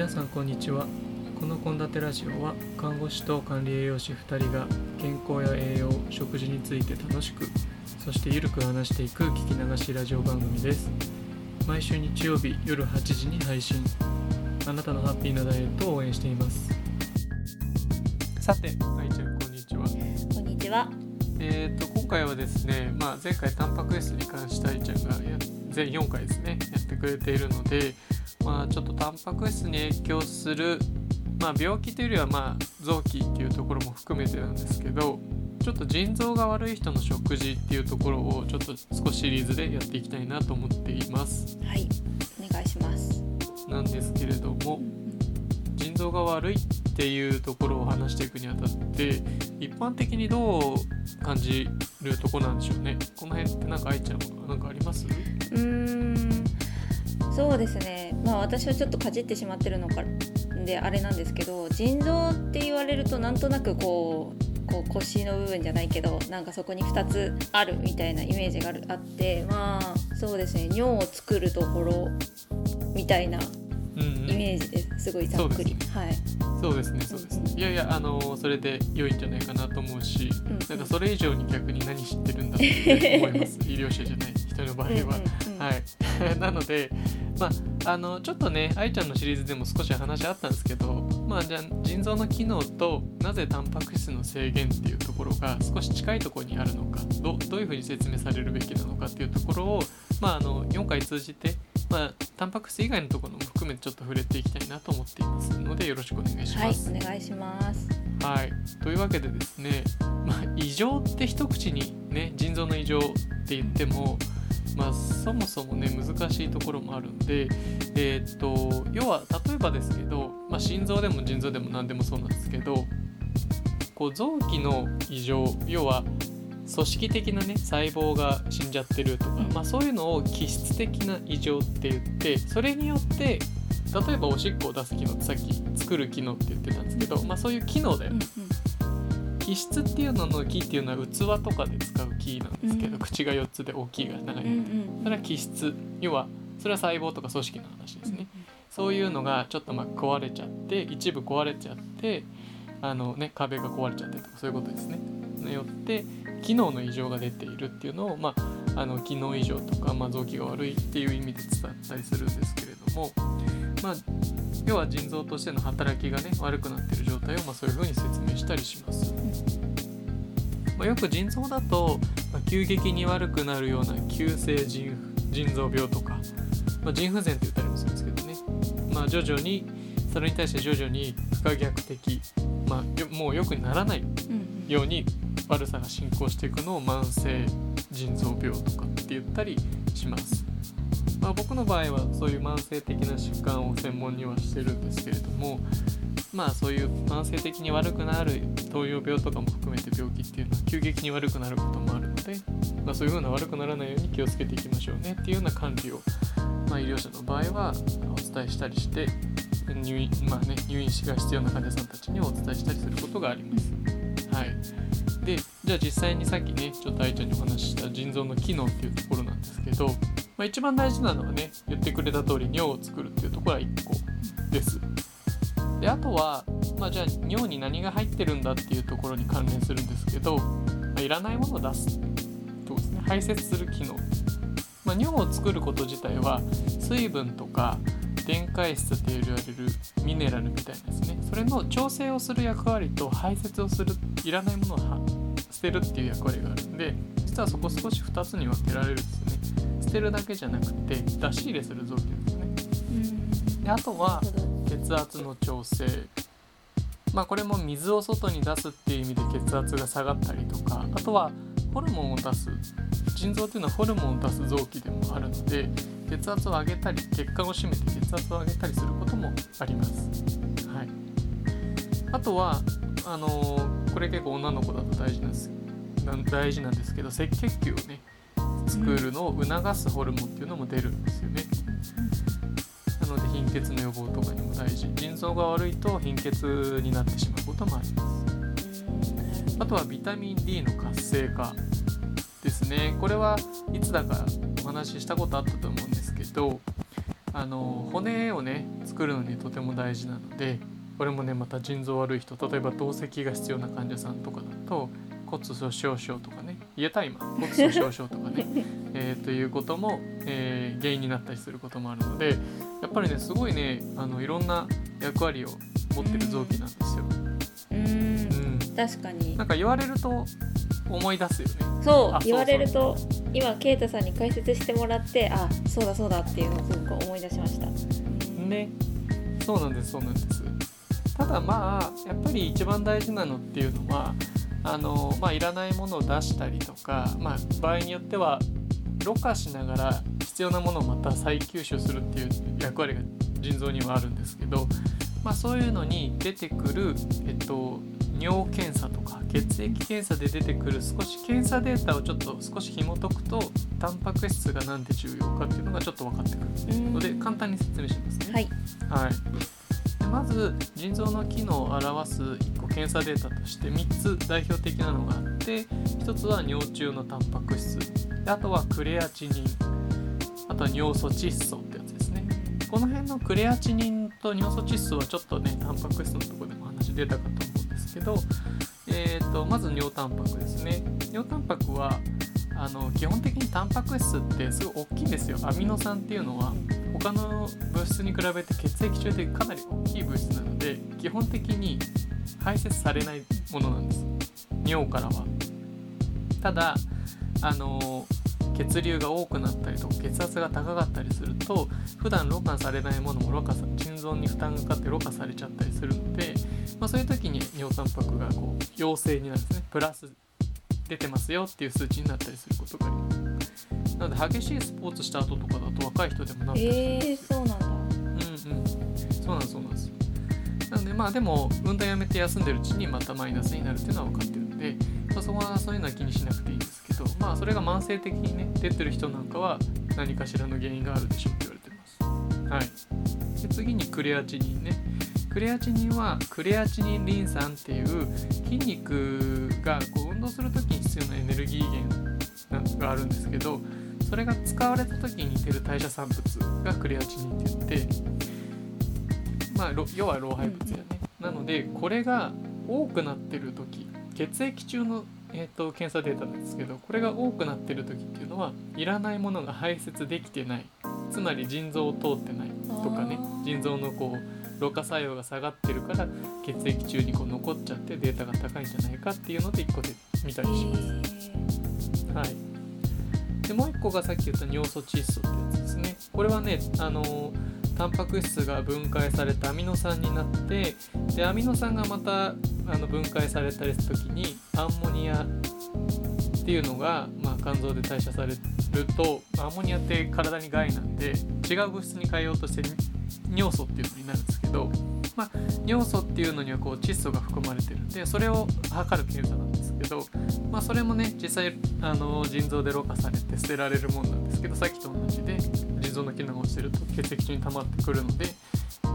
皆さんこんにちは。この献立ラジオは看護師と管理栄養士2人が健康や栄養食事について楽しくそしてゆるく話していく聞き流しラジオ番組です。毎週日曜日夜8時に配信。あなたのハッピーなダイエットを応援しています。さて愛ちゃんこんにちは。こんにちは。えー、と今回はですね、まあ、前回タンパク質に関して愛ちゃんがや全4回ですねやってくれているので、まあ、ちょっとタンパク質に影響する、まあ、病気というよりは、まあ、臓器っていうところも含めてなんですけどちょっと腎臓が悪い人の食事っていうところをちょっと少しシリーズでやっていきたいなと思っています。はい、お願いします。なんですけれども腎臓が悪いっていうところを話していくにあたって一般的にどう感じるとこなんでしょうねこの辺ってなんか愛ちゃんは何かあります？うーん、そうですね。まあ私はちょっとかじってしまってるのかであれなんですけど、腎臓って言われるとなんとなくこう。こう腰の部分じゃないけどなんかそこに2つあるみたいなイメージがあるあってまあそうですね。尿を作るところみたいなうんうん。イメージです。すごいざっくり、はい、そうですね。そうですね。いやいやあのそれで良いんじゃないかなと思うしうんなんかそれ以上に逆に何知ってるんだって思います。医療者じゃない人の場合は、はい。なのでまああのちょっとね愛ちゃんのシリーズでも少し話あったんですけどまあじゃあ腎臓の機能となぜタンパク質の制限っていうところが少し近いところにあるのかどどういうふうに説明されるべきなのかっていうところをまああの4回通じてまあ、タンパク質以外のところも含めてちょっと触れていきたいなと思っていますのでよろしくお願いしはいます。お願いしますはい、というわけでですね、まあ、異常って一口にね腎臓の異常って言っても、まあ、そもそもね難しいところもあるんで、えーっと要は例えばですけど、まあ、心臓でも腎臓でも何でもそうなんですけどこう臓器の異常要は組織的なね細胞が死んじゃってるとか、まあ、そういうのを気質的な異常って言ってそれによって例えばおしっこを出す機能さっき作る機能って言ってたんですけど、まあ、そういう機能だよね気質っていうのの気っていうのは器とかで使う気なんですけど、うん。口が4つで大きいが長い、それは気質。要はそれは細胞とか組織の話ですね、そういうのがちょっとまあ壊れちゃって一部壊れちゃってあのね壁が壊れちゃってとかそういうことですねによって機能の異常が出ているっていうのを、まあ、あの機能異常とか、まあ、臓器が悪いっていう意味で伝ったりするんですけれども、まあ、要は腎臓としての働きがね悪くなっている状態を、まあ、そういうふうに説明したりします。まあ、よく腎臓だと、まあ、急激に悪くなるような急性腎腎臓病とか、まあ、腎不全って言ったりもするんですけどね、まあ、徐々にそれに対して徐々に不可逆的、まあ、よもう良くならないうんように悪さが進行していくのを慢性腎臓病とかって言ったりします。まあ、僕の場合はそういう慢性的な疾患を専門にはしてるんですけれどもまあそういう慢性的に悪くなる糖尿病とかも含めて病気っていうのは急激に悪くなることもあるので、まあ、そういうふうな悪くならないように気をつけていきましょうねっていうような管理を、まあ、医療者の場合はお伝えしたりして入院,、まあね、入院が必要な患者さんたちにお伝えしたりすることがあります。はい、でじゃあ実際にさっきねちょっと愛ちゃんにお話しした腎臓の機能っていうところなんですけど、まあ、一番大事なのはね言ってくれた通り尿を作るっていうところは1個です。であとは、まあ、じゃあ尿に何が入ってるんだっていうところに関連するんですけど、まあ、いらないものを出すとですね。排泄する機能、まあ、尿を作ること自体は水分とか電解質って言われるミネラルみたいなですね。それの調整をする役割と排泄をするいらないものをは捨てるっていう役割がある。んで実はそこ少し2つに分けられるんですよね。捨てるだけじゃなくて出し入れする臓器ですね。うん。であとは血圧の調整。まあこれも水を外に出すっていう意味で血圧が下がったりとかあとはホルモンを出す。腎臓っていうのはホルモンを出す臓器でもあるので血圧を上げたり血管を締めて血圧を上げたりすることもあります。はい、あとはあのーこれ結構女の子だと大事なんですな大事なんですけど赤血球をね作るのを促すホルモンっていうのも出るんですよね。なので貧血の予防とかにも大事。腎臓が悪いと貧血になってしまうこともあります。あとはビタミン D の活性化ですね。これはいつだかお話ししたことあったと思うんですけどあの骨をね作るのにとても大事なのでこれもねまた腎臓悪い人例えば透析が必要な患者さんとかだと骨粗しょう症とかね言えた今骨粗しょう症とかね、えー、ということも、えー、原因になったりすることもあるのでやっぱりねすごいねあのいろんな役割を持ってる臓器なんですよ。うん、確かに。なんか言われると思い出すよね。そう言われると今啓太さんに解説してもらってあそうだそうだっていうのをすごく思い出しました。ね。そうなんですそうなんですただまあやっぱり一番大事なのっていうのはあのまあいらないものを出したりとか、まあ、場合によってはろ過しながら必要なものをまた再吸収するっていう役割が腎臓にはあるんですけど、まあ、そういうのに出てくる、えっと、尿検査とか血液検査で出てくる少し検査データをちょっと少し紐解くとタンパク質が何で重要かっていうのがちょっと分かってくるので簡単に説明しますね。はい、はい。でまず腎臓の機能を表す1個検査データとして3つ代表的なのがあって1つは尿中のタンパク質であとはクレアチニンあとは尿素窒素ってやつですね。この辺のクレアチニンと尿素窒素はちょっとねタンパク質のとこでも話出たかと思うんですけど、えーと、まず尿タンパクですね。尿タンパクはあの基本的にタンパク質ってすごい大きいんですよ。アミノ酸っていうのは。他の物質に比べて血液中でかなり大きい物質なので基本的に排泄されないものなんです。尿からは。ただあの血流が多くなったりとか血圧が高かったりすると普段ろ過されないものもろ過さ腎臓に負担がかかってろ過されちゃったりするので、まあ、そういう時に尿タンパクがこう陽性になるんですね。プラス出てますよっていう数値になったりすることがあります。なので激しいスポーツした後とかだと若い人でもなったりするんですよ、えー、そうなんだ。うんうん。そうなんですそうなんです。なのでまあでも運動やめて休んでるうちにまたマイナスになるっていうのは分かってるんで、まあ、そこはそういうのは気にしなくていいんですけどまあそれが慢性的にね出てる人なんかは何かしらの原因があるでしょうって言われてます。はい。で次にクレアチニンね。クレアチニンはクレアチニンリン酸っていう筋肉がこう運動する時に必要なエネルギー源があるんですけどそれが使われた時に出る代謝産物がクレアチニンって言ってまあ要は老廃物やね、なのでこれが多くなってる時血液中のえーと、検査データなんですけどこれが多くなってる時っていうのはいらないものが排泄できてない。つまり腎臓を通ってないとかね腎臓のこう老化作用が下がってるから血液中にこう残っちゃってデータが高いんじゃないかっていうので1個で見たりします。はい、でもう1個がさっき言った尿素窒素ってやつですね。これはねあのタンパク質が分解されたアミノ酸になってでアミノ酸がまたあの分解されたりする時にアンモニアっていうのが、まあ、肝臓で代謝されるとアンモニアって体に害なんで違う物質に変えようとして尿素っていうのになるんですけど、まあ、尿素っていうのにはこう窒素が含まれてるんでそれを測る検査なんですけど、まあ、それもね実際あの腎臓でろ過されて捨てられるもんなんですけどさっきと同じで腎臓の機能が落ちてると血液中に溜まってくるので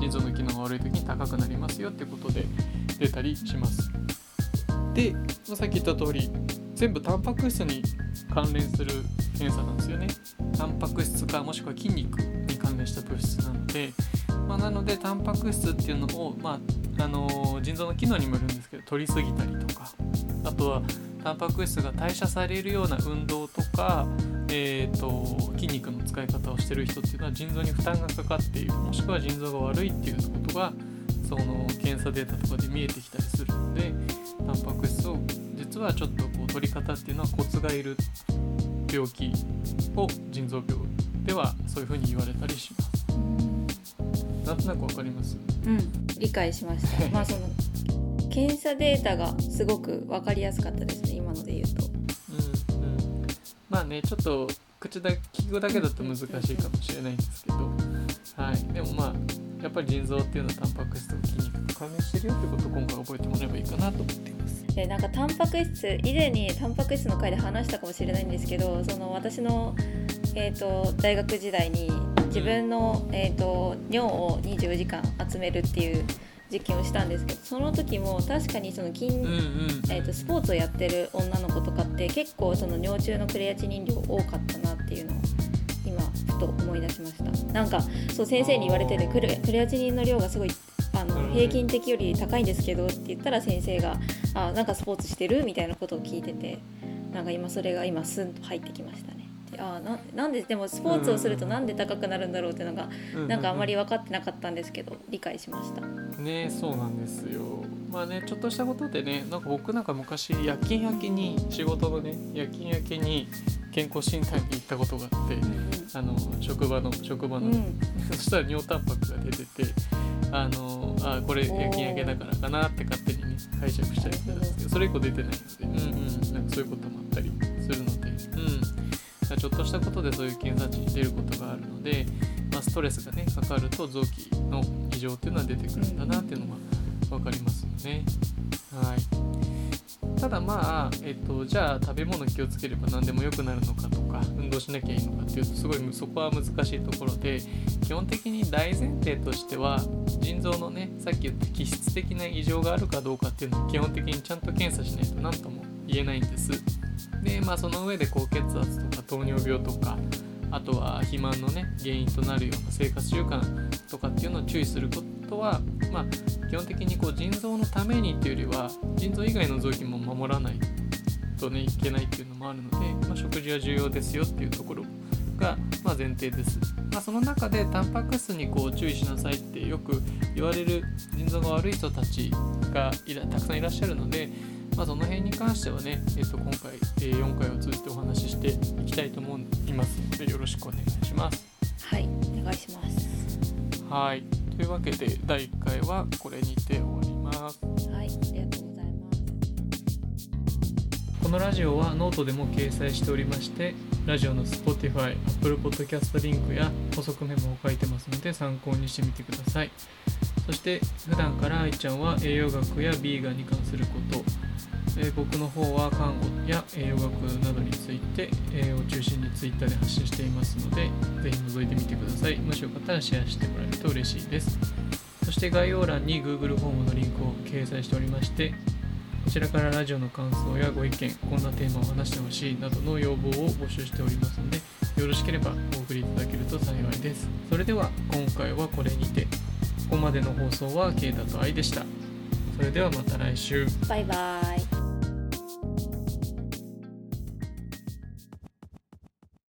腎臓の機能が悪い時に高くなりますよっていうことで出たりします。で、まあ、さっき言った通り全部タンパク質に関連する検査なんですよね。タンパク質かもしくは筋肉に関連した物質なので、まあ、なのでタンパク質っていうのを、まああの、腎臓の機能にもよるんですけど取りすぎたりとかあとはタンパク質が代謝されるような運動とか、えーと、筋肉の使い方をしてる人っていうのは腎臓に負担がかかっているもしくは腎臓が悪いっていうことがその検査データとかで見えてきたりするのでタンパク質を実はちょっとこう取り方っていうのはコツがいる病気を腎臓病ではそういうふうに言われたりします。なんとなくわかります。うん。理解しました。まあその検査データがすごくわかりやすかったですね。今ので言うと。うんうん。まあねちょっと口だ聞くだけだと難しいかもしれないんですけど。はい。でもまあやっぱり腎臓っていうのはタンパク質と筋肉と関連してるよってことを今回覚えてもらえばいいかなと思っています。でなんかタンパク質以前にタンパク質の回で話したかもしれないんですけどその私の、えーと大学時代に自分の、えーと、尿を24時間集めるっていう実験をしたんですけどその時も確かにその筋、うんうん、えーと、スポーツをやってる女の子とかって結構その尿中のクレアチニン量多かったなっていうのを今ふふと思い出しましたなんかそう先生に言われててクレクレアチニンの量がすごいあの平均的より高いんですけどって言ったら先生が「あなんかスポーツしてる?」みたいなことを聞いててなんか今それが今スンと入ってきましたね。であななんででもスポーツをするとなんで高くなるんだろうっていうのがなんかあまり分かってなかったんですけど理解しました。ねそうなんですよ。まあねちょっとしたことでねなんか僕なんか昔夜勤明けに仕事のね夜勤明けに健康診断に行ったことがあってあの職場の職場の、ねうん。そしたら尿タンパクが出ててあのあこれ夜勤明けだからかなって勝手にね解釈したりしたんですけどそれ以降出てないので。うんうん。なんかそういうこともあったりうんちょっとしたことでそういう検査値に出ることがあるので、まあ、ストレスがねかかると臓器の異常っていうのは出てくるんだなっていうのが分かりますよね。はい、ただまあ、えっと、じゃあ食べ物気をつければ何でも良くなるのかとか運動しなきゃいいのかっていうとすごいそこは難しいところで基本的に大前提としては腎臓のねさっき言った気質的な異常があるかどうかっていうのを基本的にちゃんと検査しないと何とも言えないんです。でまあその上で高血圧とか糖尿病とかあとは肥満のね原因となるような生活習慣とかっていうのを注意することはまあ基本的にこう腎臓のためにっていうよりは腎臓以外の臓器も守らないとねいけないっていうのもあるので、まあ、食事は重要ですよっていうところが、まあ、前提です、まあ、その中でタンパク質にこう注意しなさいってよく言われる腎臓が悪い人たちがたくさんいらっしゃるので、まあ、その辺に関してはね、えー、と今回、えー4回を通じてお話ししていきたいと思いますのでよろしくお願いします。はいお願いします。はいというわけで第1回はこれにて終わります。はいありがとうございます。このラジオはノートでも掲載しておりましてラジオの Spotify、Apple Podcast リンクや補足メモを書いてますので参考にしてみてくださいそして普段から愛ちゃんは栄養学やビーガンに関することえ僕の方は看護や栄養学などについて、えを中心に Twitter で発信していますのでぜひ覗いてみてくださいもしよかったらシェアしてもらえると嬉しいですそして概要欄に Google フォームのリンクを掲載しておりましてこちらからラジオの感想やご意見、こんなテーマを話してほしいなどの要望を募集しておりますので、よろしければお送りいただけると幸いです。それでは今回はこれにて、ここまでの放送はケイタと愛でした。それではまた来週。バイバイ。